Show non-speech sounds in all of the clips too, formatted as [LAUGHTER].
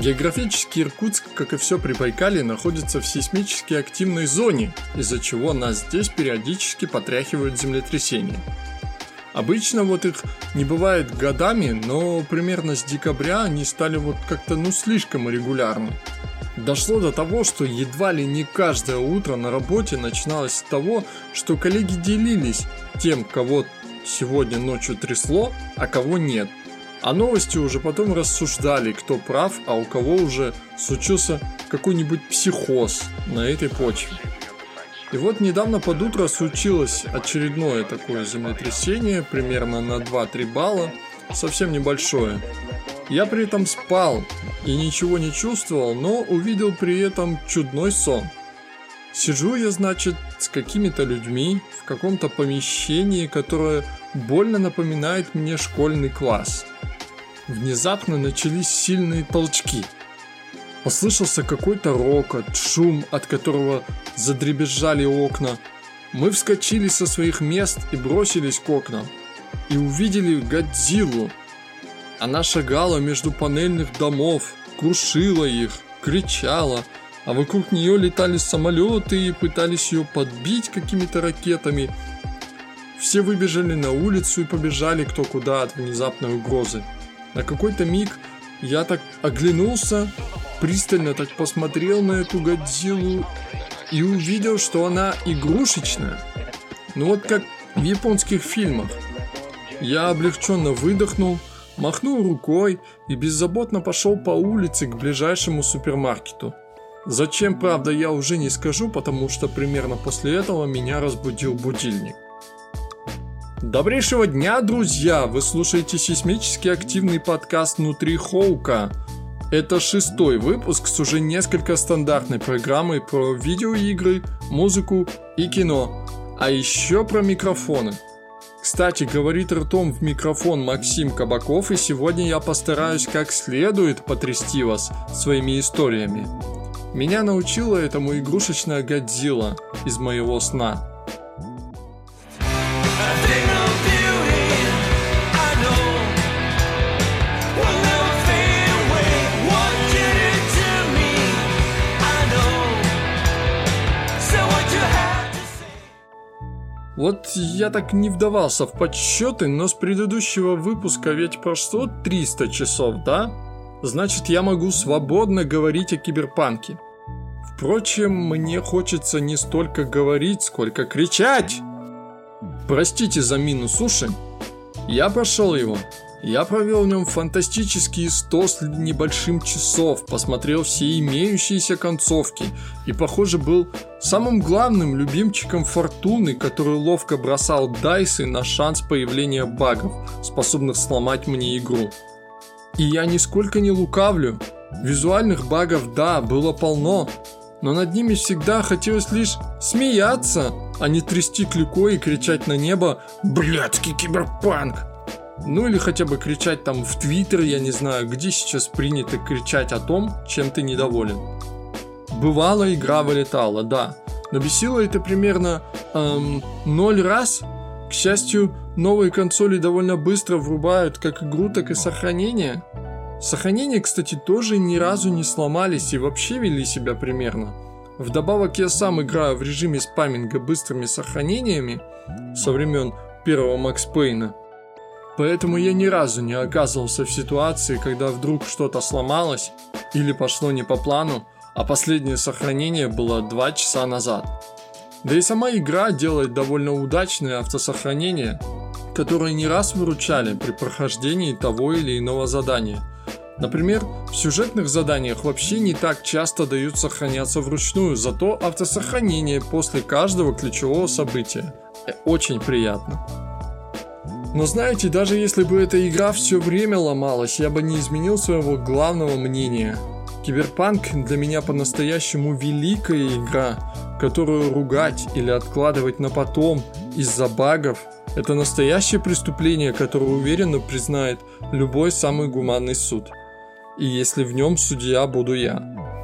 Географически Иркутск, как и все Прибайкалье, находится в сейсмически активной зоне, из-за чего нас здесь периодически потряхивают землетрясения. Обычно вот их не бывает годами, но примерно с декабря они стали вот как-то ну слишком регулярны. Дошло до того, что едва ли не каждое утро на работе начиналось с того, что коллеги делились тем, кого сегодня ночью трясло, а кого нет. А новости уже потом рассуждали, кто прав, а у кого уже случился какой-нибудь психоз на этой почве. И вот недавно под утро случилось очередное такое землетрясение, примерно на 2-3 балла, совсем небольшое. Я при этом спал и ничего не чувствовал, но увидел при этом чудной сон. Сижу я, значит, с какими-то людьми в каком-то помещении, которое больно напоминает мне школьный класс. Внезапно начались сильные толчки. Послышался какой-то рокот, шум, от которого задребезжали окна. Мы вскочили со своих мест и бросились к окнам. И увидели Годзиллу, она шагала между панельных домов, крушила их, кричала, а вокруг нее летали самолеты и пытались ее подбить какими-то ракетами. Все выбежали на улицу и побежали кто куда от внезапной угрозы. На какой-то миг я так оглянулся, пристально так посмотрел на эту Годзиллу и увидел, что она игрушечная. Ну вот как в японских фильмах. Я облегченно выдохнул, махнул рукой и беззаботно пошел по улице к ближайшему супермаркету. Зачем, правда, я уже не скажу, потому что примерно после этого меня разбудил будильник. Добрейшего дня, друзья! Вы слушаете сейсмически активный подкаст «Внутри Хоука». Это шестой выпуск с уже несколько стандартной программой про видеоигры, музыку и кино, а еще про микрофоны – кстати, говорит ртом в микрофон Максим Кабаков, и сегодня я постараюсь как следует потрясти вас своими историями. Меня научила этому игрушечная Годзилла из моего сна. Вот я так не вдавался в подсчеты, но с предыдущего выпуска ведь прошло 300 часов, да? Значит, я могу свободно говорить о киберпанке. Впрочем, мне хочется не столько говорить, сколько кричать. Простите за минус уши. Я прошел его. Я провел в нем фантастические 100 с небольшим часов, посмотрел все имеющиеся концовки и, похоже, был самым главным любимчиком Фортуны, который ловко бросал дайсы на шанс появления багов, способных сломать мне игру. И я нисколько не лукавлю. Визуальных багов, да, было полно, но над ними всегда хотелось лишь смеяться, а не трясти клюкой и кричать на небо «Блядский киберпанк!» Ну или хотя бы кричать там в Твиттер, я не знаю, где сейчас принято кричать о том, чем ты недоволен. Бывало, игра вылетала, да. Но бесило это примерно эм, ноль раз. К счастью, новые консоли довольно быстро врубают как игру, так и сохранение. Сохранения, кстати, тоже ни разу не сломались и вообще вели себя примерно. Вдобавок я сам играю в режиме спаминга быстрыми сохранениями со времен первого Макс Пейна. Поэтому я ни разу не оказывался в ситуации, когда вдруг что-то сломалось или пошло не по плану, а последнее сохранение было 2 часа назад. Да и сама игра делает довольно удачные автосохранения, которые не раз выручали при прохождении того или иного задания. Например, в сюжетных заданиях вообще не так часто дают сохраняться вручную, зато автосохранение после каждого ключевого события. Э, очень приятно. Но знаете, даже если бы эта игра все время ломалась, я бы не изменил своего главного мнения. Киберпанк для меня по-настоящему великая игра, которую ругать или откладывать на потом из-за багов – это настоящее преступление, которое уверенно признает любой самый гуманный суд. И если в нем судья буду я.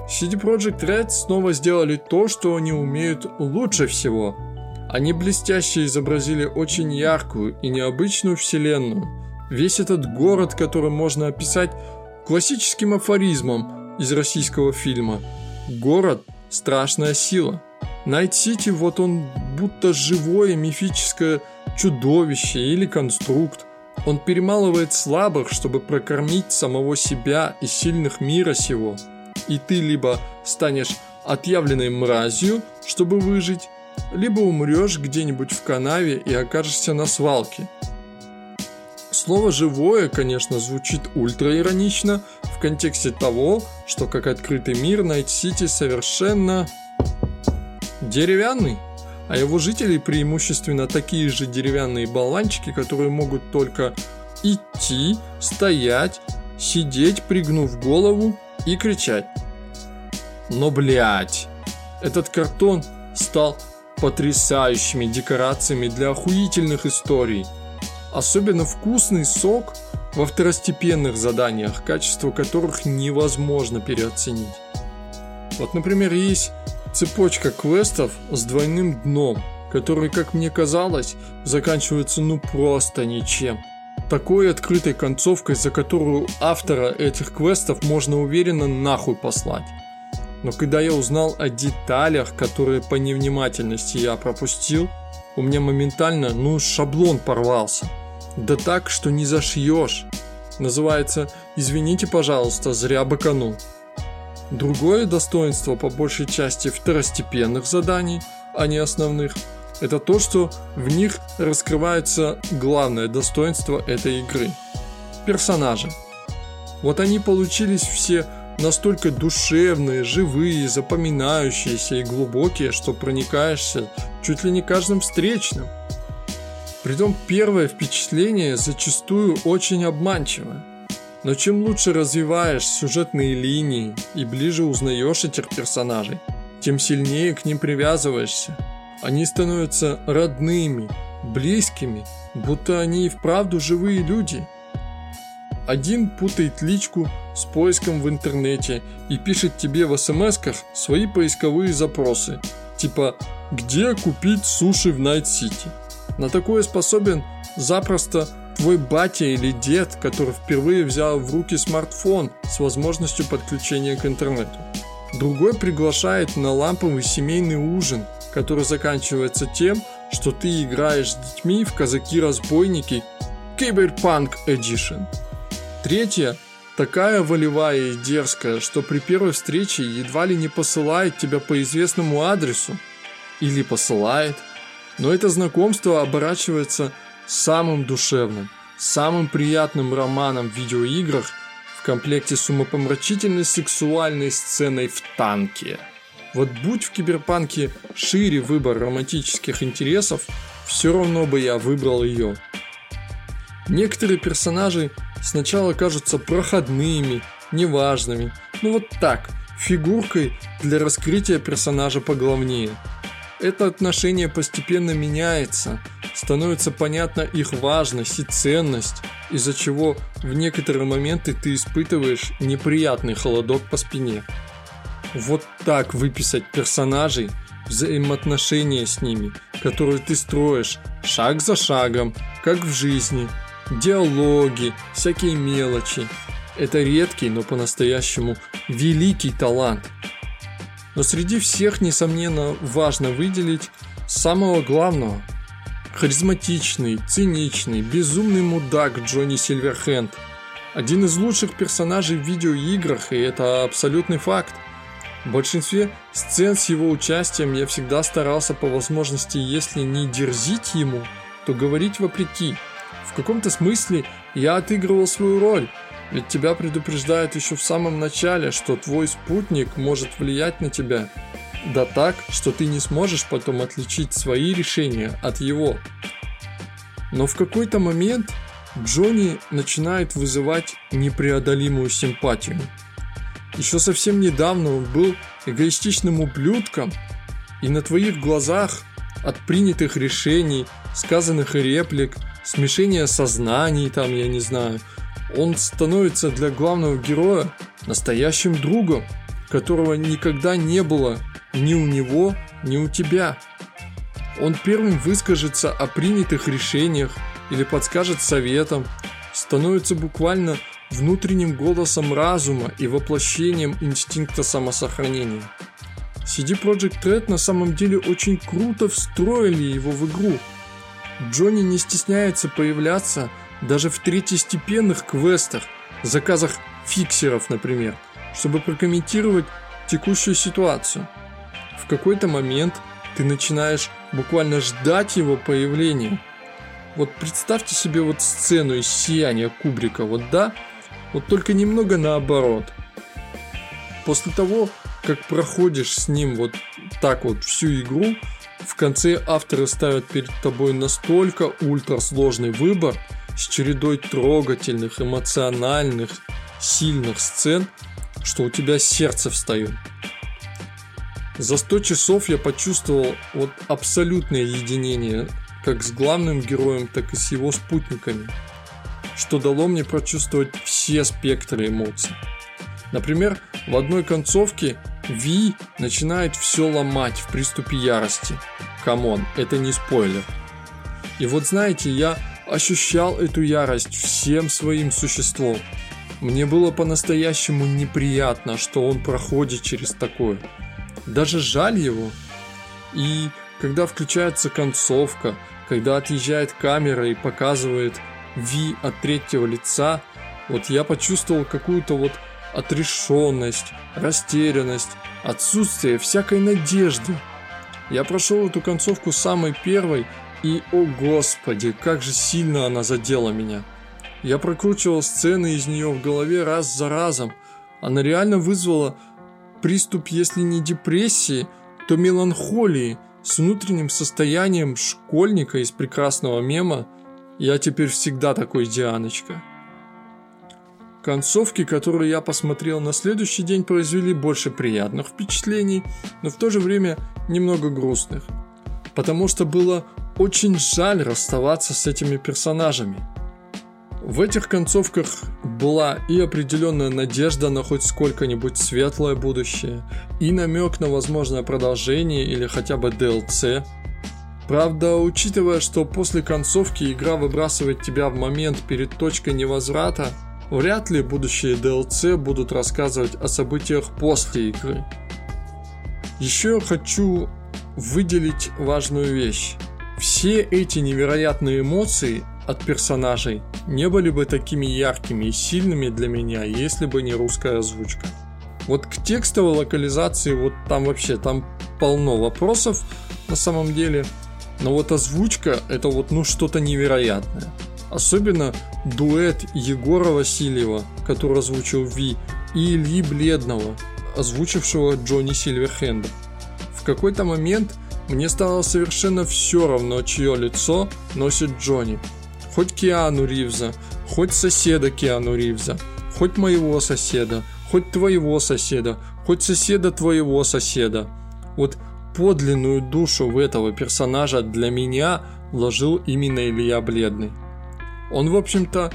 CD Projekt Red снова сделали то, что они умеют лучше всего – они блестяще изобразили очень яркую и необычную вселенную. Весь этот город, который можно описать классическим афоризмом из российского фильма. Город – страшная сила. Найт-Сити вот он будто живое мифическое чудовище или конструкт. Он перемалывает слабых, чтобы прокормить самого себя и сильных мира сего. И ты либо станешь отъявленной мразью, чтобы выжить, либо умрешь где-нибудь в канаве и окажешься на свалке. Слово «живое», конечно, звучит ультра-иронично в контексте того, что как открытый мир Найт-Сити совершенно деревянный, а его жители преимущественно такие же деревянные болванчики, которые могут только идти, стоять, сидеть, пригнув голову и кричать. Но, блять, этот картон стал потрясающими декорациями для охуительных историй. Особенно вкусный сок во второстепенных заданиях, качество которых невозможно переоценить. Вот, например, есть цепочка квестов с двойным дном, которые, как мне казалось, заканчиваются ну просто ничем. Такой открытой концовкой, за которую автора этих квестов можно уверенно нахуй послать. Но когда я узнал о деталях, которые по невнимательности я пропустил, у меня моментально, ну, шаблон порвался. Да так, что не зашьешь. Называется «Извините, пожалуйста, зря быканул». Другое достоинство по большей части второстепенных заданий, а не основных, это то, что в них раскрывается главное достоинство этой игры – персонажи. Вот они получились все настолько душевные, живые, запоминающиеся и глубокие, что проникаешься чуть ли не каждым встречным. Притом первое впечатление зачастую очень обманчивое. Но чем лучше развиваешь сюжетные линии и ближе узнаешь этих персонажей, тем сильнее к ним привязываешься. Они становятся родными, близкими, будто они и вправду живые люди – один путает личку с поиском в интернете и пишет тебе в смс-ках свои поисковые запросы, типа «Где купить суши в Найт-Сити?». На такое способен запросто твой батя или дед, который впервые взял в руки смартфон с возможностью подключения к интернету. Другой приглашает на ламповый семейный ужин, который заканчивается тем, что ты играешь с детьми в казаки-разбойники Cyberpunk Edition. Третья такая волевая и дерзкая, что при первой встрече едва ли не посылает тебя по известному адресу. Или посылает. Но это знакомство оборачивается самым душевным, самым приятным романом в видеоиграх в комплекте с умопомрачительной сексуальной сценой в танке. Вот будь в киберпанке шире выбор романтических интересов, все равно бы я выбрал ее. Некоторые персонажи сначала кажутся проходными, неважными, ну вот так, фигуркой для раскрытия персонажа поглавнее. Это отношение постепенно меняется, становится понятна их важность и ценность, из-за чего в некоторые моменты ты испытываешь неприятный холодок по спине. Вот так выписать персонажей, взаимоотношения с ними, которые ты строишь шаг за шагом, как в жизни – диалоги, всякие мелочи. Это редкий, но по-настоящему великий талант. Но среди всех, несомненно, важно выделить самого главного. Харизматичный, циничный, безумный мудак Джонни Сильверхенд. Один из лучших персонажей в видеоиграх, и это абсолютный факт. В большинстве сцен с его участием я всегда старался по возможности, если не дерзить ему, то говорить вопреки – в каком-то смысле я отыгрывал свою роль, ведь тебя предупреждают еще в самом начале, что твой спутник может влиять на тебя. Да так, что ты не сможешь потом отличить свои решения от его. Но в какой-то момент Джонни начинает вызывать непреодолимую симпатию. Еще совсем недавно он был эгоистичным ублюдком, и на твоих глазах от принятых решений, сказанных реплик – смешение сознаний, там, я не знаю. Он становится для главного героя настоящим другом, которого никогда не было ни у него, ни у тебя. Он первым выскажется о принятых решениях или подскажет советам, становится буквально внутренним голосом разума и воплощением инстинкта самосохранения. CD Projekt Red на самом деле очень круто встроили его в игру. Джонни не стесняется появляться даже в третьестепенных квестах, заказах фиксеров, например, чтобы прокомментировать текущую ситуацию. В какой-то момент ты начинаешь буквально ждать его появления. Вот представьте себе вот сцену из «Сияния» Кубрика, вот да? Вот только немного наоборот. После того, как проходишь с ним вот так вот всю игру, в конце авторы ставят перед тобой настолько ультрасложный выбор с чередой трогательных, эмоциональных, сильных сцен, что у тебя сердце встает. За 100 часов я почувствовал вот абсолютное единение как с главным героем, так и с его спутниками, что дало мне прочувствовать все спектры эмоций. Например, в одной концовке Ви начинает все ломать в приступе ярости. Come on, это не спойлер. И вот знаете, я ощущал эту ярость всем своим существом. Мне было по-настоящему неприятно, что он проходит через такое. Даже жаль его. И когда включается концовка, когда отъезжает камера и показывает Ви от третьего лица, вот я почувствовал какую-то вот отрешенность, растерянность, отсутствие всякой надежды. Я прошел эту концовку самой первой, и, о господи, как же сильно она задела меня. Я прокручивал сцены из нее в голове раз за разом. Она реально вызвала приступ, если не депрессии, то меланхолии с внутренним состоянием школьника из прекрасного мема «Я теперь всегда такой Дианочка». Концовки, которые я посмотрел на следующий день, произвели больше приятных впечатлений, но в то же время немного грустных. Потому что было очень жаль расставаться с этими персонажами. В этих концовках была и определенная надежда на хоть сколько-нибудь светлое будущее, и намек на возможное продолжение или хотя бы DLC. Правда, учитывая, что после концовки игра выбрасывает тебя в момент перед точкой невозврата, Вряд ли будущие DLC будут рассказывать о событиях после игры. Еще хочу выделить важную вещь. Все эти невероятные эмоции от персонажей не были бы такими яркими и сильными для меня, если бы не русская озвучка. Вот к текстовой локализации, вот там вообще, там полно вопросов на самом деле, но вот озвучка это вот ну что-то невероятное. Особенно дуэт Егора Васильева, который озвучил Ви, и Ильи Бледного, озвучившего Джонни Сильверхенда. В какой-то момент мне стало совершенно все равно, чье лицо носит Джонни. Хоть Киану Ривза, хоть соседа Киану Ривза, хоть моего соседа, хоть твоего соседа, хоть соседа твоего соседа. Вот подлинную душу в этого персонажа для меня вложил именно Илья Бледный. Он, в общем-то,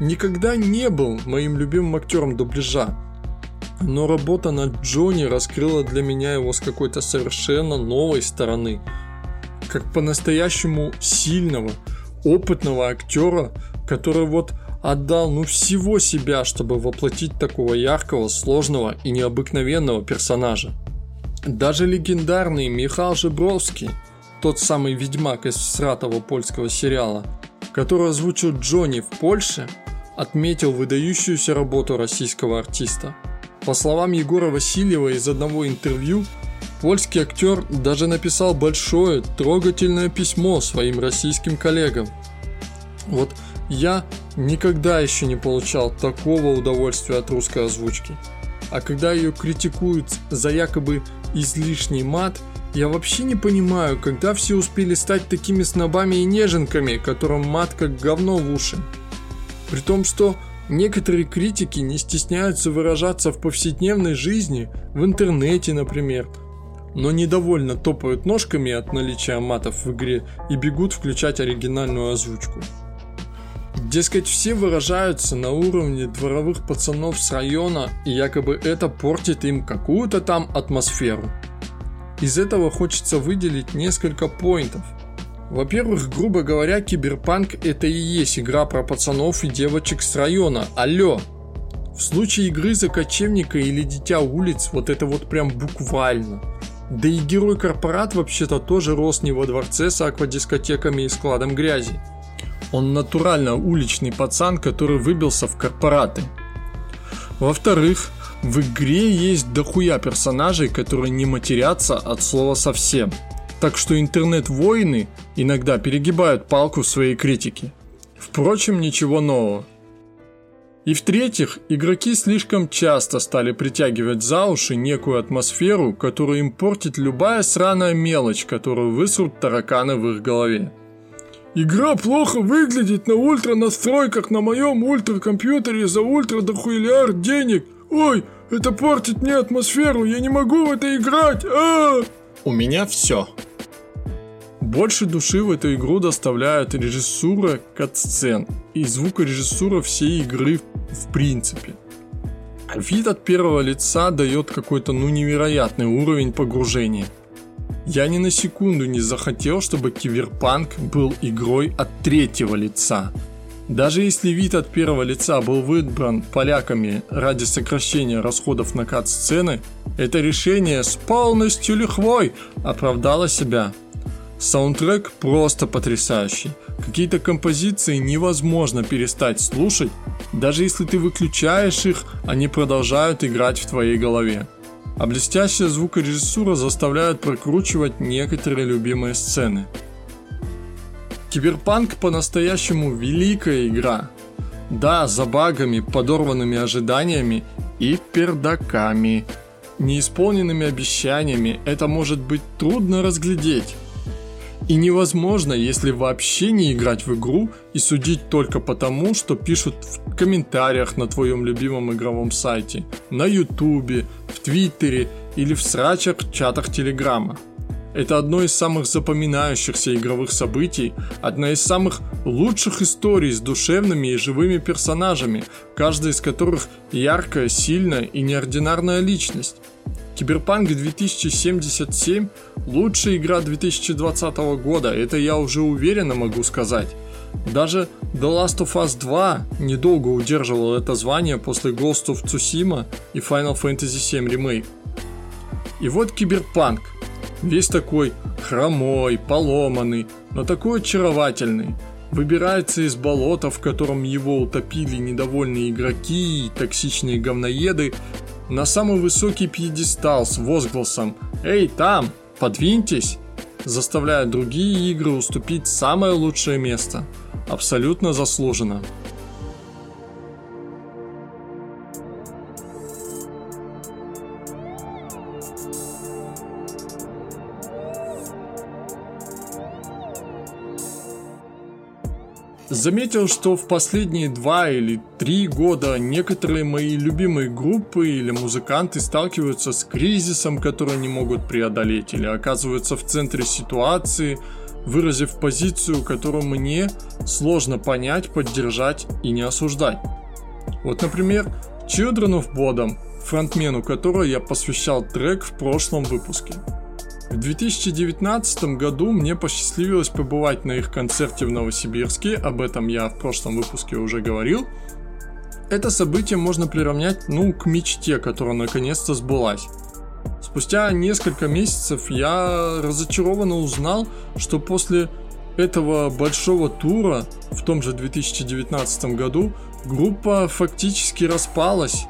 никогда не был моим любимым актером дубляжа. Но работа над Джонни раскрыла для меня его с какой-то совершенно новой стороны. Как по-настоящему сильного, опытного актера, который вот отдал ну всего себя, чтобы воплотить такого яркого, сложного и необыкновенного персонажа. Даже легендарный Михаил Жибровский, тот самый ведьмак из сратого польского сериала – который озвучил Джонни в Польше, отметил выдающуюся работу российского артиста. По словам Егора Васильева из одного интервью, польский актер даже написал большое, трогательное письмо своим российским коллегам. Вот я никогда еще не получал такого удовольствия от русской озвучки. А когда ее критикуют за якобы излишний мат – я вообще не понимаю, когда все успели стать такими снобами и неженками, которым мат как говно в уши. При том, что некоторые критики не стесняются выражаться в повседневной жизни, в интернете, например, но недовольно топают ножками от наличия матов в игре и бегут включать оригинальную озвучку. Дескать, все выражаются на уровне дворовых пацанов с района, и якобы это портит им какую-то там атмосферу. Из этого хочется выделить несколько поинтов. Во-первых, грубо говоря, Киберпанк это и есть игра про пацанов и девочек с района. Алло, В случае игры за кочевника или дитя улиц, вот это вот прям буквально. Да и герой корпорат вообще-то тоже рос не во дворце с аквадискотеками и складом грязи. Он натурально уличный пацан, который выбился в корпораты. Во-вторых, в игре есть дохуя персонажей, которые не матерятся от слова совсем. Так что интернет-воины иногда перегибают палку в своей критике. Впрочем, ничего нового. И в-третьих, игроки слишком часто стали притягивать за уши некую атмосферу, которую им портит любая сраная мелочь, которую высрут тараканы в их голове. Игра плохо выглядит на ультра настройках на моем ультракомпьютере за ультра дохуиллиард денег. Ой, это портит мне атмосферу, я не могу в это играть. А, -а, -а У меня все. Больше души в эту игру доставляют режиссура катсцен и звукорежиссура всей игры в принципе. Вид от первого лица дает какой-то ну невероятный уровень погружения – я ни на секунду не захотел, чтобы Киберпанк был игрой от третьего лица. Даже если вид от первого лица был выбран поляками ради сокращения расходов на кат-сцены, это решение с полностью лихвой оправдало себя. Саундтрек просто потрясающий. Какие-то композиции невозможно перестать слушать, даже если ты выключаешь их, они продолжают играть в твоей голове а блестящая звукорежиссура заставляет прокручивать некоторые любимые сцены. Киберпанк по-настоящему великая игра. Да, за багами, подорванными ожиданиями и пердаками. Неисполненными обещаниями это может быть трудно разглядеть. И невозможно, если вообще не играть в игру и судить только потому, что пишут в комментариях на твоем любимом игровом сайте, на ютубе, в твиттере или в срачах чатах телеграма. Это одно из самых запоминающихся игровых событий, одна из самых лучших историй с душевными и живыми персонажами, каждый из которых яркая, сильная и неординарная личность. Киберпанк 2077 лучшая игра 2020 года, это я уже уверенно могу сказать. Даже The Last of Us 2 недолго удерживал это звание после Ghost of Tsushima и Final Fantasy VII Remake. И вот Киберпанк, весь такой хромой, поломанный, но такой очаровательный, выбирается из болота, в котором его утопили недовольные игроки и токсичные говноеды, на самый высокий пьедестал с возгласом «Эй, там, подвиньтесь!» заставляя другие игры уступить самое лучшее место. Абсолютно заслуженно. Заметил, что в последние два или три года некоторые мои любимые группы или музыканты сталкиваются с кризисом, который не могут преодолеть, или оказываются в центре ситуации, выразив позицию, которую мне сложно понять, поддержать и не осуждать. Вот, например, Children of Bodom, фронтмену которого я посвящал трек в прошлом выпуске. В 2019 году мне посчастливилось побывать на их концерте в Новосибирске, об этом я в прошлом выпуске уже говорил. Это событие можно приравнять, ну, к мечте, которая наконец-то сбылась. Спустя несколько месяцев я разочарованно узнал, что после этого большого тура в том же 2019 году группа фактически распалась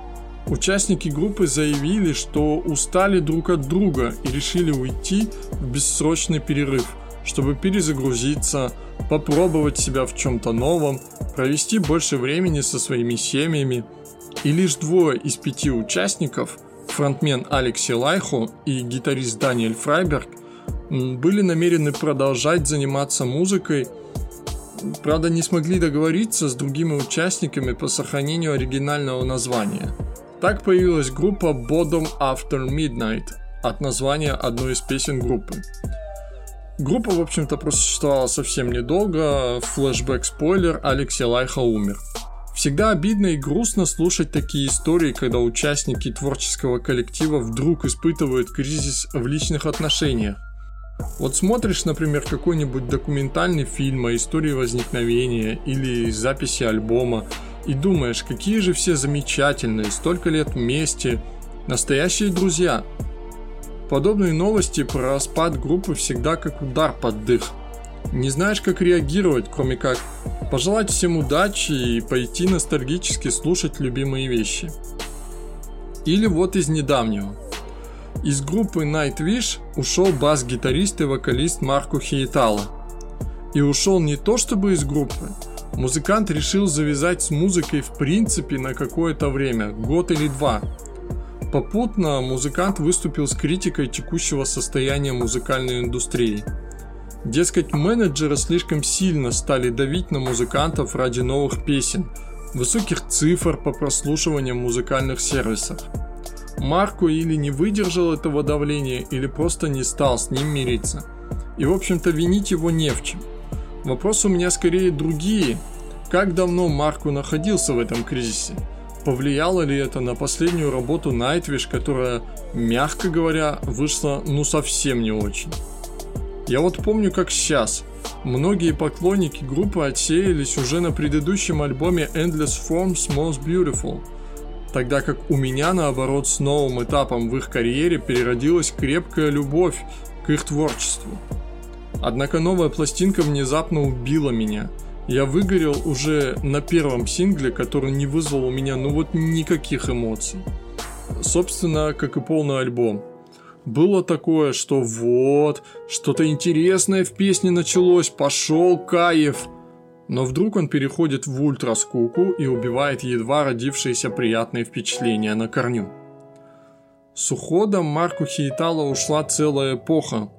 Участники группы заявили, что устали друг от друга и решили уйти в бессрочный перерыв, чтобы перезагрузиться, попробовать себя в чем-то новом, провести больше времени со своими семьями. И лишь двое из пяти участников, фронтмен Алекси Лайхо и гитарист Даниэль Фрайберг, были намерены продолжать заниматься музыкой, правда не смогли договориться с другими участниками по сохранению оригинального названия – так появилась группа Bottom After Midnight от названия одной из песен группы. Группа, в общем-то, просуществовала совсем недолго, флешбэк-спойлер, Алексей Лайха умер. Всегда обидно и грустно слушать такие истории, когда участники творческого коллектива вдруг испытывают кризис в личных отношениях. Вот смотришь, например, какой-нибудь документальный фильм о истории возникновения или записи альбома, и думаешь, какие же все замечательные, столько лет вместе, настоящие друзья. Подобные новости про распад группы всегда как удар под дых. Не знаешь, как реагировать, кроме как пожелать всем удачи и пойти ностальгически слушать любимые вещи. Или вот из недавнего. Из группы Nightwish ушел бас-гитарист и вокалист Марко Хейтала. И ушел не то чтобы из группы, Музыкант решил завязать с музыкой в принципе на какое-то время, год или два. Попутно музыкант выступил с критикой текущего состояния музыкальной индустрии. Дескать, менеджеры слишком сильно стали давить на музыкантов ради новых песен, высоких цифр по прослушиваниям музыкальных сервисов. Марко или не выдержал этого давления, или просто не стал с ним мириться. И в общем-то винить его не в чем. Вопрос у меня скорее другие. Как давно Марку находился в этом кризисе? Повлияло ли это на последнюю работу Nightwish, которая, мягко говоря, вышла ну совсем не очень? Я вот помню как сейчас. Многие поклонники группы отсеялись уже на предыдущем альбоме Endless Forms Most Beautiful, тогда как у меня наоборот с новым этапом в их карьере переродилась крепкая любовь к их творчеству. Однако новая пластинка внезапно убила меня. Я выгорел уже на первом сингле, который не вызвал у меня ну вот никаких эмоций. Собственно, как и полный альбом. Было такое, что вот, что-то интересное в песне началось, пошел кайф. Но вдруг он переходит в ультраскуку и убивает едва родившиеся приятные впечатления на корню. С уходом Марку Хейтала ушла целая эпоха,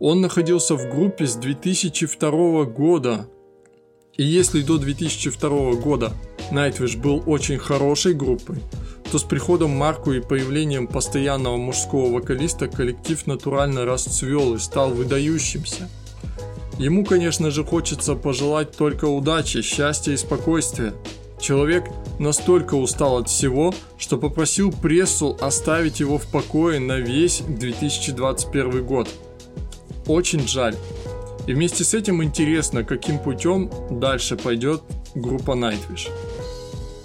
он находился в группе с 2002 года. И если до 2002 года Nightwish был очень хорошей группой, то с приходом Марку и появлением постоянного мужского вокалиста коллектив натурально расцвел и стал выдающимся. Ему, конечно же, хочется пожелать только удачи, счастья и спокойствия. Человек настолько устал от всего, что попросил прессу оставить его в покое на весь 2021 год – очень жаль. И вместе с этим интересно, каким путем дальше пойдет группа Nightwish.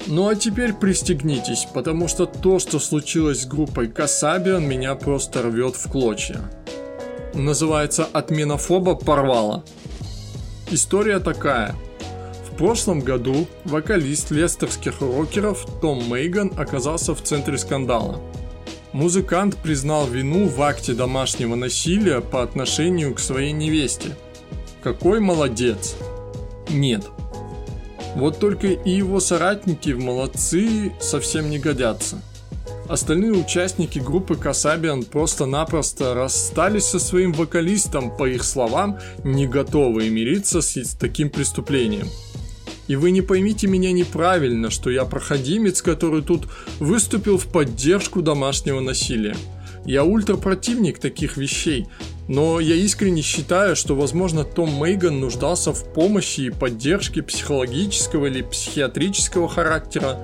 Ну а теперь пристегнитесь, потому что то, что случилось с группой Касабиан, меня просто рвет в клочья. Называется «Отмена фоба порвала». История такая. В прошлом году вокалист лестерских рокеров Том Мейган оказался в центре скандала – Музыкант признал вину в акте домашнего насилия по отношению к своей невесте. Какой молодец? Нет. Вот только и его соратники в молодцы совсем не годятся. Остальные участники группы Касабиан просто-напросто расстались со своим вокалистом, по их словам, не готовы мириться с таким преступлением – и вы не поймите меня неправильно, что я проходимец, который тут выступил в поддержку домашнего насилия. Я ультрапротивник таких вещей, но я искренне считаю, что, возможно, Том Мейган нуждался в помощи и поддержке психологического или психиатрического характера,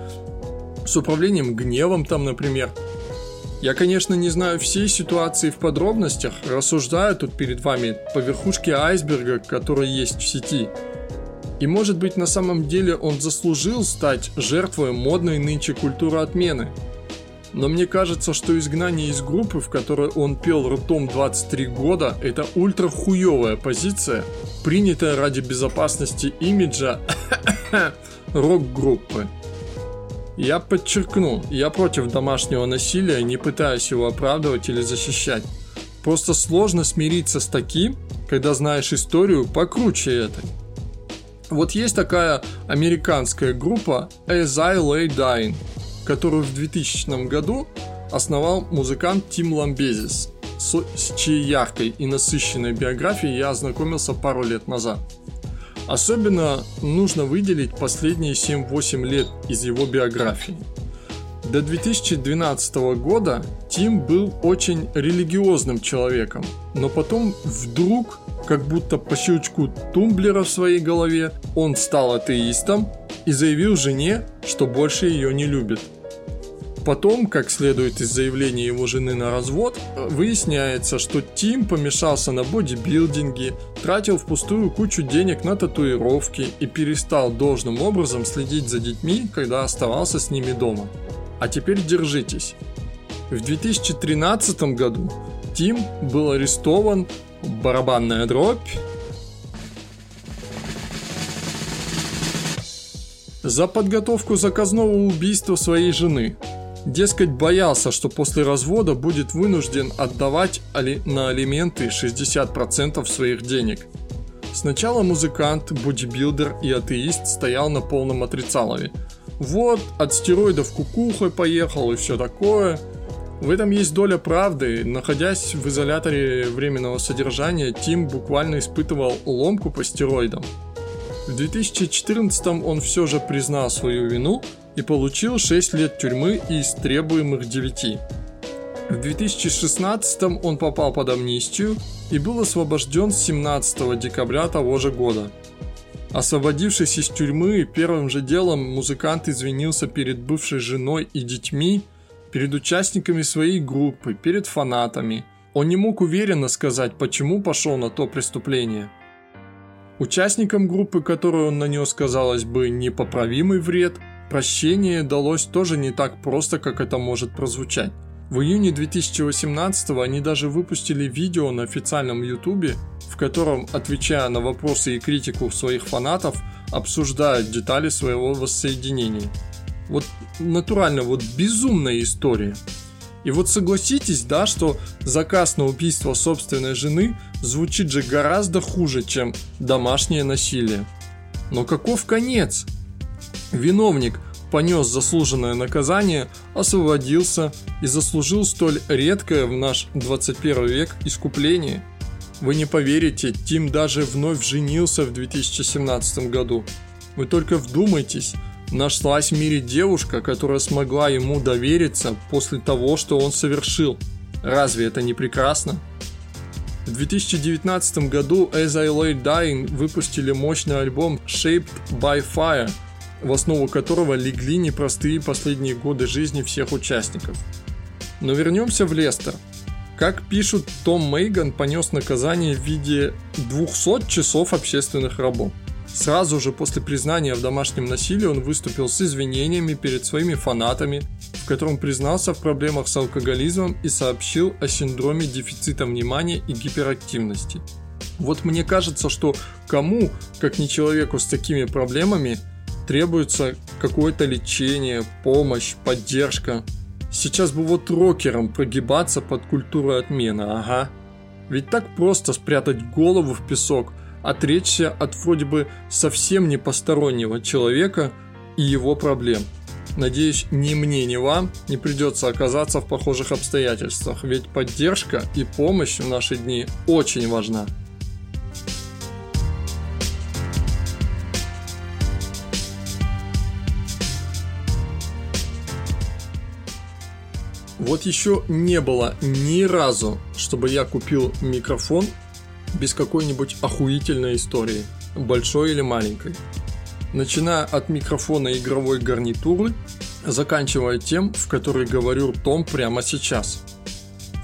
с управлением гневом там, например. Я, конечно, не знаю всей ситуации в подробностях, рассуждаю тут перед вами по верхушке айсберга, который есть в сети – и может быть на самом деле он заслужил стать жертвой модной нынче культуры отмены. Но мне кажется, что изгнание из группы, в которой он пел ртом 23 года, это ультра хуевая позиция, принятая ради безопасности имиджа [COUGHS] рок-группы. Я подчеркну, я против домашнего насилия, не пытаюсь его оправдывать или защищать. Просто сложно смириться с таким, когда знаешь историю покруче этой. Вот есть такая американская группа As I Lay Dying, которую в 2000 году основал музыкант Тим Ламбезис, с, с чьей яркой и насыщенной биографией я ознакомился пару лет назад. Особенно нужно выделить последние 7-8 лет из его биографии. До 2012 года Тим был очень религиозным человеком, но потом вдруг как будто по щелчку тумблера в своей голове, он стал атеистом и заявил жене, что больше ее не любит. Потом, как следует из заявления его жены на развод, выясняется, что Тим помешался на бодибилдинге, тратил впустую кучу денег на татуировки и перестал должным образом следить за детьми, когда оставался с ними дома. А теперь держитесь. В 2013 году Тим был арестован, барабанная дробь, за подготовку заказного убийства своей жены. Дескать, боялся, что после развода будет вынужден отдавать али на алименты 60% своих денег. Сначала музыкант, бодибилдер и атеист стоял на полном отрицалове. Вот, от стероидов кукухой поехал и все такое. В этом есть доля правды. Находясь в изоляторе временного содержания, Тим буквально испытывал ломку по стероидам. В 2014 он все же признал свою вину и получил 6 лет тюрьмы из требуемых 9. В 2016 он попал под амнистию и был освобожден 17 декабря того же года. Освободившись из тюрьмы, первым же делом музыкант извинился перед бывшей женой и детьми, перед участниками своей группы, перед фанатами. Он не мог уверенно сказать, почему пошел на то преступление. Участникам группы, которой он нанес, казалось бы, непоправимый вред – Прощение далось тоже не так просто, как это может прозвучать. В июне 2018 они даже выпустили видео на официальном ютубе, в котором, отвечая на вопросы и критику своих фанатов, обсуждают детали своего воссоединения. Вот натурально, вот безумная история. И вот согласитесь, да, что заказ на убийство собственной жены звучит же гораздо хуже, чем домашнее насилие. Но каков конец? Виновник понес заслуженное наказание, освободился и заслужил столь редкое в наш 21 век искупление. Вы не поверите, Тим даже вновь женился в 2017 году. Вы только вдумайтесь, нашлась в мире девушка, которая смогла ему довериться после того, что он совершил. Разве это не прекрасно? В 2019 году As I Lay Dying выпустили мощный альбом Shaped by Fire – в основу которого легли непростые последние годы жизни всех участников. Но вернемся в Лестер. Как пишут, Том Мейган понес наказание в виде 200 часов общественных работ. Сразу же после признания в домашнем насилии он выступил с извинениями перед своими фанатами, в котором признался в проблемах с алкоголизмом и сообщил о синдроме дефицита внимания и гиперактивности. Вот мне кажется, что кому, как не человеку с такими проблемами, требуется какое-то лечение, помощь, поддержка. Сейчас бы вот рокерам прогибаться под культуру отмены, ага. Ведь так просто спрятать голову в песок, отречься от вроде бы совсем не постороннего человека и его проблем. Надеюсь, ни мне, ни вам не придется оказаться в похожих обстоятельствах, ведь поддержка и помощь в наши дни очень важна. Вот еще не было ни разу, чтобы я купил микрофон без какой-нибудь охуительной истории, большой или маленькой. Начиная от микрофона игровой гарнитуры, заканчивая тем, в который говорю Том прямо сейчас.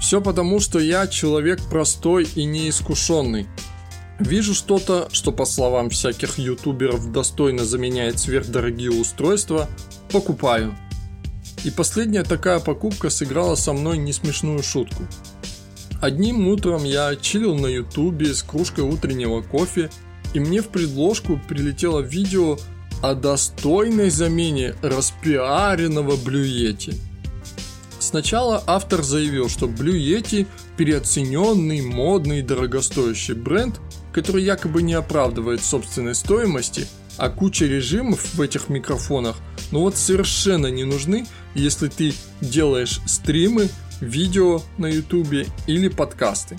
Все потому, что я человек простой и неискушенный. Вижу что-то, что по словам всяких ютуберов достойно заменяет сверхдорогие устройства, покупаю – и последняя такая покупка сыграла со мной несмешную шутку. Одним утром я чилил на ютубе с кружкой утреннего кофе, и мне в предложку прилетело видео о достойной замене распиаренного Yeti. Сначала автор заявил, что Yeti переоцененный, модный, дорогостоящий бренд, который якобы не оправдывает собственной стоимости, а куча режимов в этих микрофонах ну вот совершенно не нужны, если ты делаешь стримы, видео на ютубе или подкасты.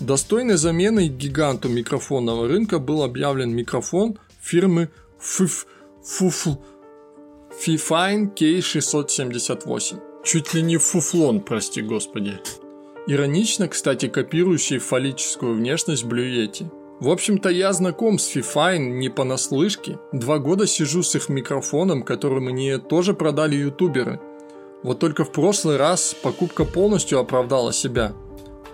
Достойной заменой гиганту микрофонного рынка был объявлен микрофон фирмы FUFL, Fifine K678. Чуть ли не фуфлон, прости господи. Иронично, кстати, копирующий фаллическую внешность Yeti. В общем-то, я знаком с Fifine не понаслышке. Два года сижу с их микрофоном, который мне тоже продали ютуберы. Вот только в прошлый раз покупка полностью оправдала себя.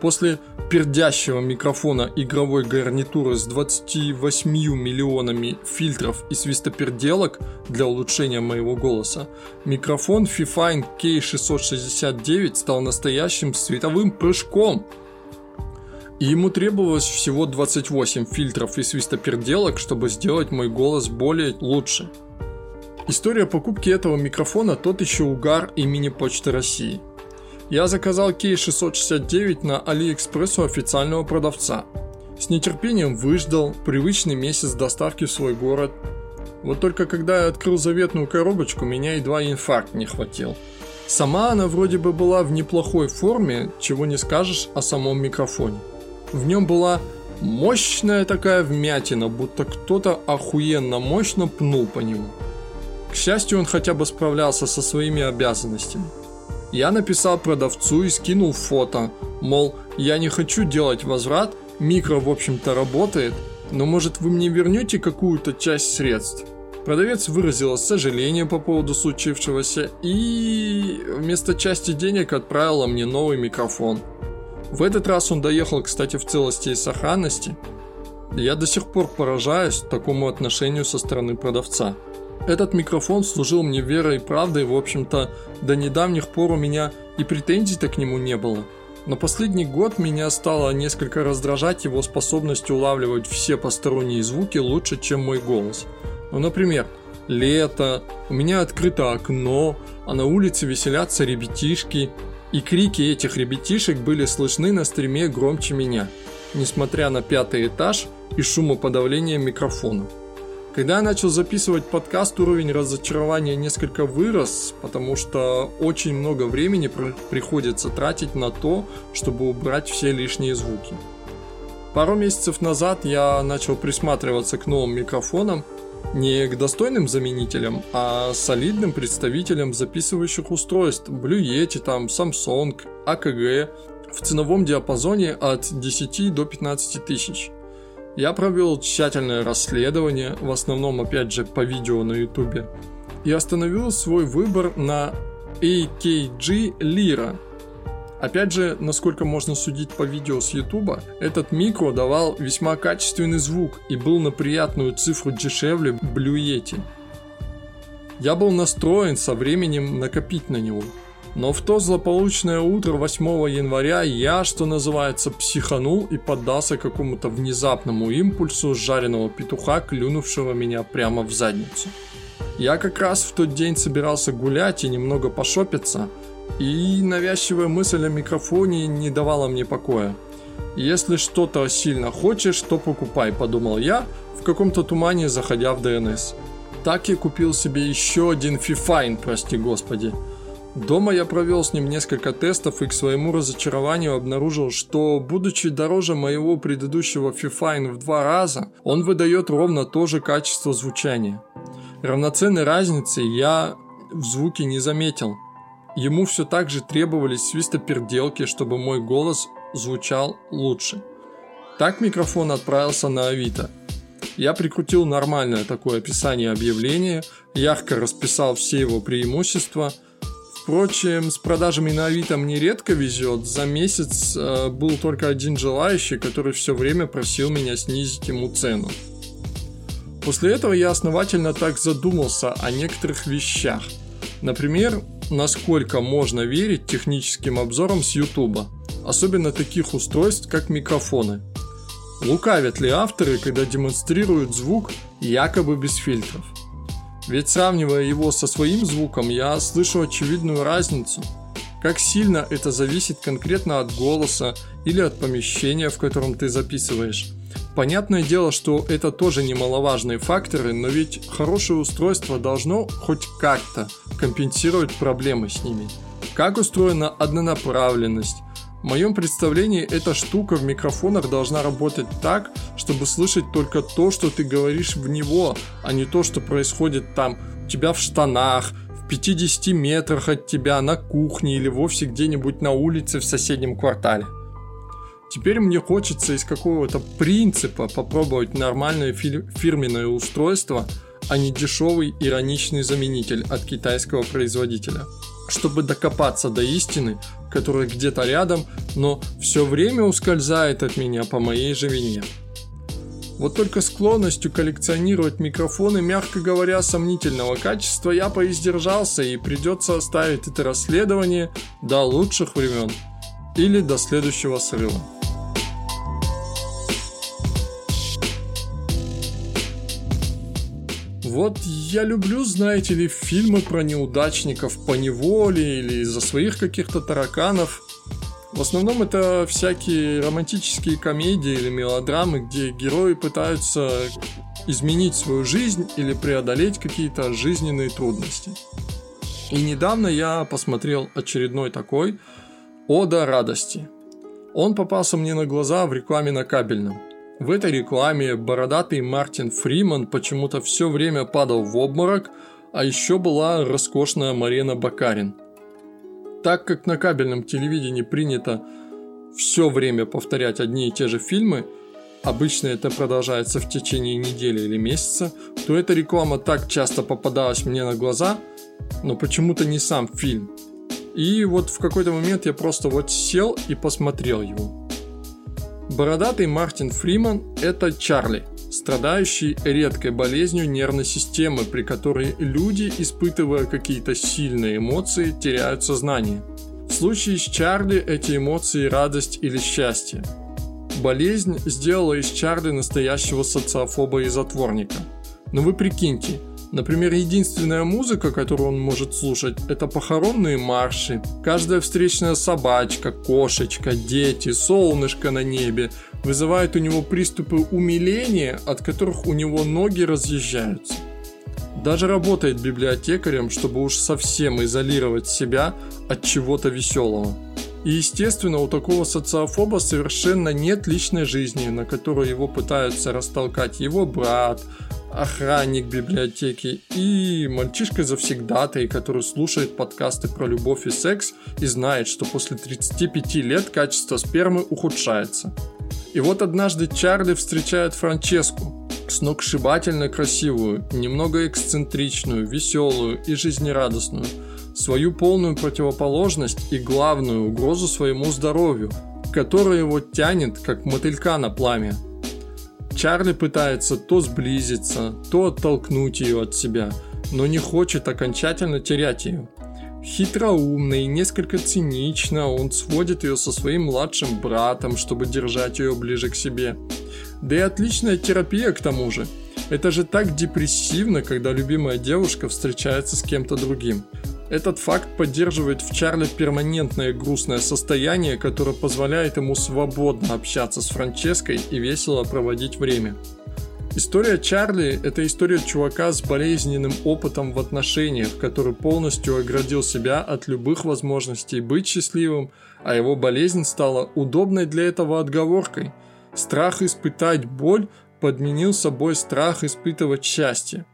После пердящего микрофона игровой гарнитуры с 28 миллионами фильтров и свистоперделок для улучшения моего голоса, микрофон Fifine K669 стал настоящим световым прыжком. И ему требовалось всего 28 фильтров и свистоперделок, чтобы сделать мой голос более лучше. История покупки этого микрофона тот еще угар имени Почты России. Я заказал K669 на AliExpress у официального продавца. С нетерпением выждал привычный месяц доставки в свой город. Вот только когда я открыл заветную коробочку, меня едва инфаркт не хватил. Сама она вроде бы была в неплохой форме, чего не скажешь о самом микрофоне. В нем была мощная такая вмятина, будто кто-то охуенно мощно пнул по нему. К счастью, он хотя бы справлялся со своими обязанностями. Я написал продавцу и скинул фото, мол, я не хочу делать возврат, микро в общем-то работает, но может вы мне вернете какую-то часть средств? Продавец выразила сожаление по поводу случившегося и вместо части денег отправила мне новый микрофон. В этот раз он доехал, кстати, в целости и сохранности. Я до сих пор поражаюсь такому отношению со стороны продавца. Этот микрофон служил мне верой и правдой, в общем-то, до недавних пор у меня и претензий-то к нему не было. Но последний год меня стало несколько раздражать его способность улавливать все посторонние звуки лучше, чем мой голос. Ну, например, лето, у меня открыто окно, а на улице веселятся ребятишки, и крики этих ребятишек были слышны на стриме громче меня, несмотря на пятый этаж и шумоподавление микрофона. Когда я начал записывать подкаст, уровень разочарования несколько вырос, потому что очень много времени приходится тратить на то, чтобы убрать все лишние звуки. Пару месяцев назад я начал присматриваться к новым микрофонам, не к достойным заменителям, а солидным представителям записывающих устройств Yeti, там, Samsung, AKG в ценовом диапазоне от 10 до 15 тысяч – я провел тщательное расследование, в основном опять же по видео на ютубе, и остановил свой выбор на AKG Lira. Опять же, насколько можно судить по видео с ютуба, этот микро давал весьма качественный звук и был на приятную цифру дешевле Blue Yeti. Я был настроен со временем накопить на него – но в то злополучное утро 8 января я, что называется, психанул и поддался какому-то внезапному импульсу жареного петуха, клюнувшего меня прямо в задницу. Я как раз в тот день собирался гулять и немного пошопиться, и навязчивая мысль о микрофоне не давала мне покоя. Если что-то сильно хочешь, то покупай, подумал я, в каком-то тумане заходя в ДНС. Так я купил себе еще один Фифайн, прости господи. Дома я провел с ним несколько тестов и к своему разочарованию обнаружил, что, будучи дороже моего предыдущего Fifine в два раза, он выдает ровно то же качество звучания. Равноценной разницы я в звуке не заметил. Ему все так же требовались свистоперделки, чтобы мой голос звучал лучше. Так микрофон отправился на Авито. Я прикрутил нормальное такое описание объявления, ярко расписал все его преимущества – Впрочем, с продажами на Авито мне редко везет. За месяц э, был только один желающий, который все время просил меня снизить ему цену. После этого я основательно так задумался о некоторых вещах. Например, насколько можно верить техническим обзорам с YouTube, особенно таких устройств, как микрофоны. Лукавят ли авторы, когда демонстрируют звук якобы без фильтров? Ведь сравнивая его со своим звуком, я слышу очевидную разницу. Как сильно это зависит конкретно от голоса или от помещения, в котором ты записываешь. Понятное дело, что это тоже немаловажные факторы, но ведь хорошее устройство должно хоть как-то компенсировать проблемы с ними. Как устроена однонаправленность, в моем представлении эта штука в микрофонах должна работать так, чтобы слышать только то, что ты говоришь в него, а не то, что происходит там у тебя в штанах, в 50 метрах от тебя, на кухне или вовсе где-нибудь на улице в соседнем квартале. Теперь мне хочется из какого-то принципа попробовать нормальное фирменное устройство, а не дешевый ироничный заменитель от китайского производителя. чтобы докопаться до истины, которая где-то рядом, но все время ускользает от меня по моей же вине. Вот только склонностью коллекционировать микрофоны, мягко говоря, сомнительного качества я поиздержался и придется оставить это расследование до лучших времен или до следующего срыва. Вот я люблю, знаете ли, фильмы про неудачников по неволе или из-за своих каких-то тараканов. В основном это всякие романтические комедии или мелодрамы, где герои пытаются изменить свою жизнь или преодолеть какие-то жизненные трудности. И недавно я посмотрел очередной такой «Ода радости». Он попался мне на глаза в рекламе на кабельном – в этой рекламе бородатый Мартин Фриман почему-то все время падал в обморок, а еще была роскошная Марина Бакарин. Так как на кабельном телевидении принято все время повторять одни и те же фильмы, обычно это продолжается в течение недели или месяца, то эта реклама так часто попадалась мне на глаза, но почему-то не сам фильм. И вот в какой-то момент я просто вот сел и посмотрел его. Бородатый Мартин Фриман – это Чарли, страдающий редкой болезнью нервной системы, при которой люди, испытывая какие-то сильные эмоции, теряют сознание. В случае с Чарли эти эмоции – радость или счастье. Болезнь сделала из Чарли настоящего социофоба и затворника. Но вы прикиньте – Например, единственная музыка, которую он может слушать, это похоронные марши. Каждая встречная собачка, кошечка, дети, солнышко на небе вызывает у него приступы умиления, от которых у него ноги разъезжаются. Даже работает библиотекарем, чтобы уж совсем изолировать себя от чего-то веселого. И естественно, у такого социофоба совершенно нет личной жизни, на которую его пытаются растолкать его брат, охранник библиотеки и мальчишка завсегдатай, который слушает подкасты про любовь и секс и знает, что после 35 лет качество спермы ухудшается. И вот однажды Чарли встречает Франческу, сногсшибательно красивую, немного эксцентричную, веселую и жизнерадостную, свою полную противоположность и главную угрозу своему здоровью, которая его тянет, как мотылька на пламя – Чарли пытается то сблизиться, то оттолкнуть ее от себя, но не хочет окончательно терять ее. Хитроумно и несколько цинично он сводит ее со своим младшим братом, чтобы держать ее ближе к себе. Да и отличная терапия к тому же. Это же так депрессивно, когда любимая девушка встречается с кем-то другим. Этот факт поддерживает в Чарли перманентное грустное состояние, которое позволяет ему свободно общаться с Франческой и весело проводить время. История Чарли – это история чувака с болезненным опытом в отношениях, который полностью оградил себя от любых возможностей быть счастливым, а его болезнь стала удобной для этого отговоркой. Страх испытать боль подменил собой страх испытывать счастье.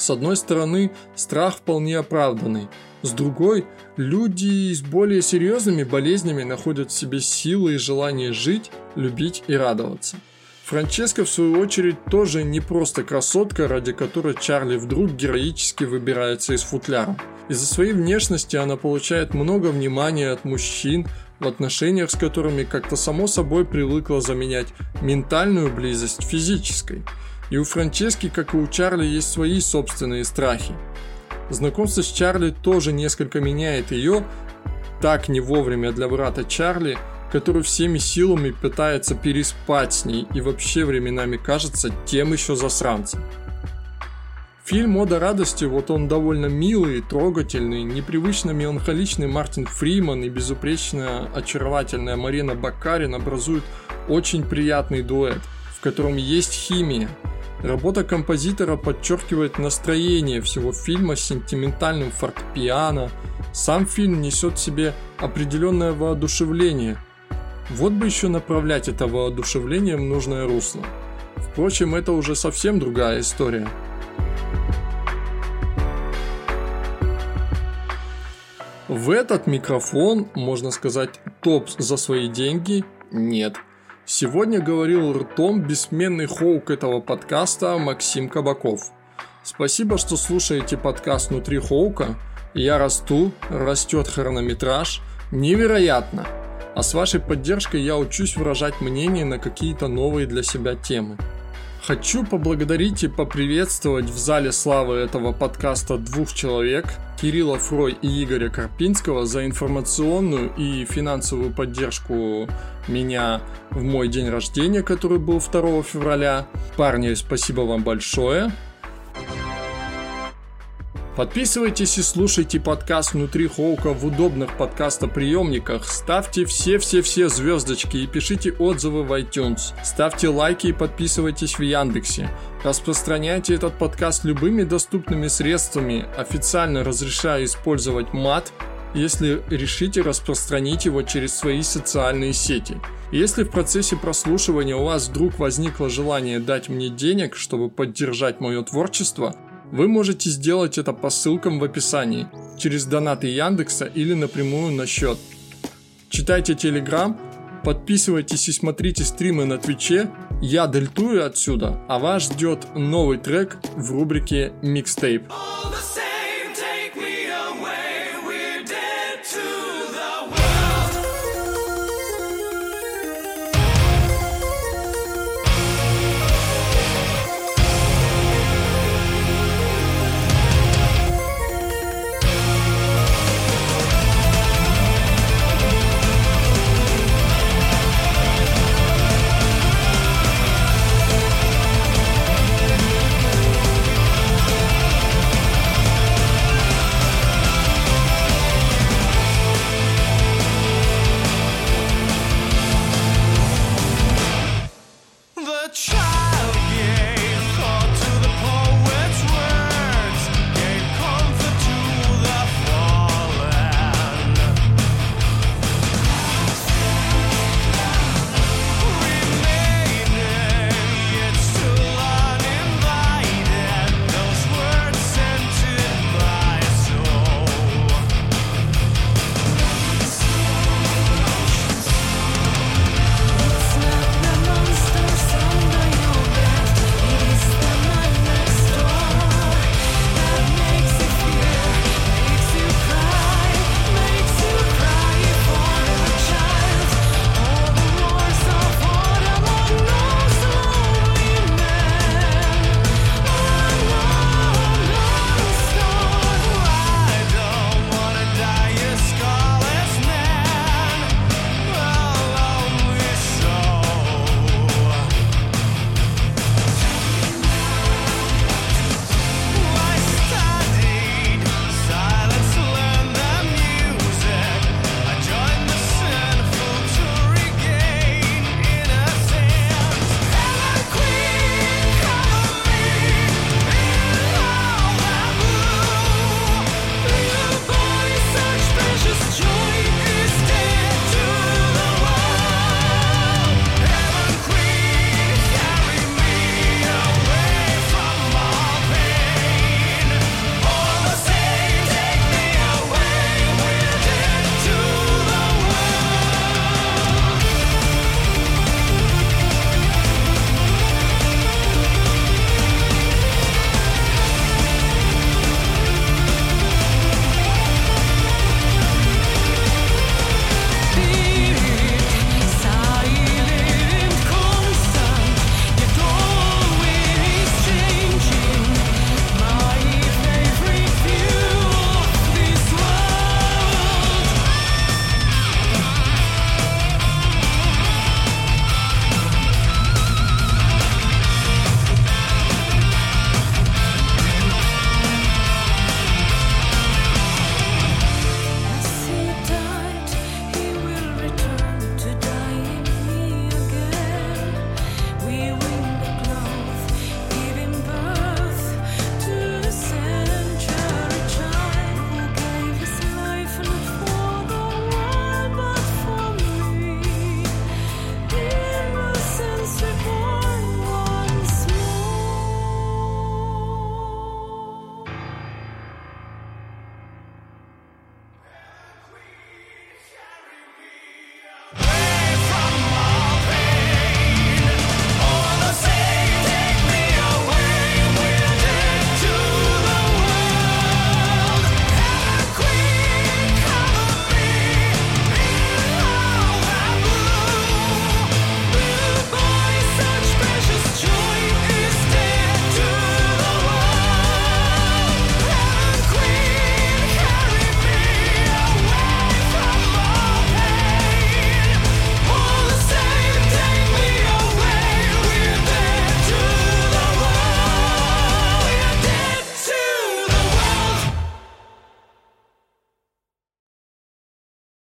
С одной стороны, страх вполне оправданный. С другой, люди с более серьезными болезнями находят в себе силы и желание жить, любить и радоваться. Франческа, в свою очередь, тоже не просто красотка, ради которой Чарли вдруг героически выбирается из футляра. Из-за своей внешности она получает много внимания от мужчин, в отношениях с которыми как-то само собой привыкла заменять ментальную близость физической – и у Франчески, как и у Чарли, есть свои собственные страхи. Знакомство с Чарли тоже несколько меняет ее, так не вовремя для брата Чарли, который всеми силами пытается переспать с ней и вообще временами кажется тем еще засранцем. Фильм «Мода радости» вот он довольно милый, трогательный, непривычно меланхоличный Мартин Фриман и безупречно очаровательная Марина Бакарин образуют очень приятный дуэт, в котором есть химия – Работа композитора подчеркивает настроение всего фильма с сентиментальным фортепиано. Сам фильм несет в себе определенное воодушевление. Вот бы еще направлять это воодушевление в нужное русло. Впрочем, это уже совсем другая история. В этот микрофон, можно сказать, топ за свои деньги нет – Сегодня говорил ртом бессменный хоук этого подкаста Максим Кабаков. Спасибо, что слушаете подкаст «Внутри Хоука». Я расту, растет хронометраж. Невероятно! А с вашей поддержкой я учусь выражать мнение на какие-то новые для себя темы. Хочу поблагодарить и поприветствовать в зале славы этого подкаста двух человек, Кирилла Фрой и Игоря Карпинского, за информационную и финансовую поддержку меня в мой день рождения, который был 2 февраля. Парни, спасибо вам большое. Подписывайтесь и слушайте подкаст «Внутри Хоука» в удобных подкастоприемниках. Ставьте все-все-все звездочки и пишите отзывы в iTunes. Ставьте лайки и подписывайтесь в Яндексе. Распространяйте этот подкаст любыми доступными средствами. Официально разрешаю использовать мат, если решите распространить его через свои социальные сети. Если в процессе прослушивания у вас вдруг возникло желание дать мне денег, чтобы поддержать мое творчество – вы можете сделать это по ссылкам в описании, через донаты Яндекса или напрямую на счет. Читайте Телеграм, подписывайтесь и смотрите стримы на Твиче. Я дельтую отсюда, а вас ждет новый трек в рубрике «Микстейп». All the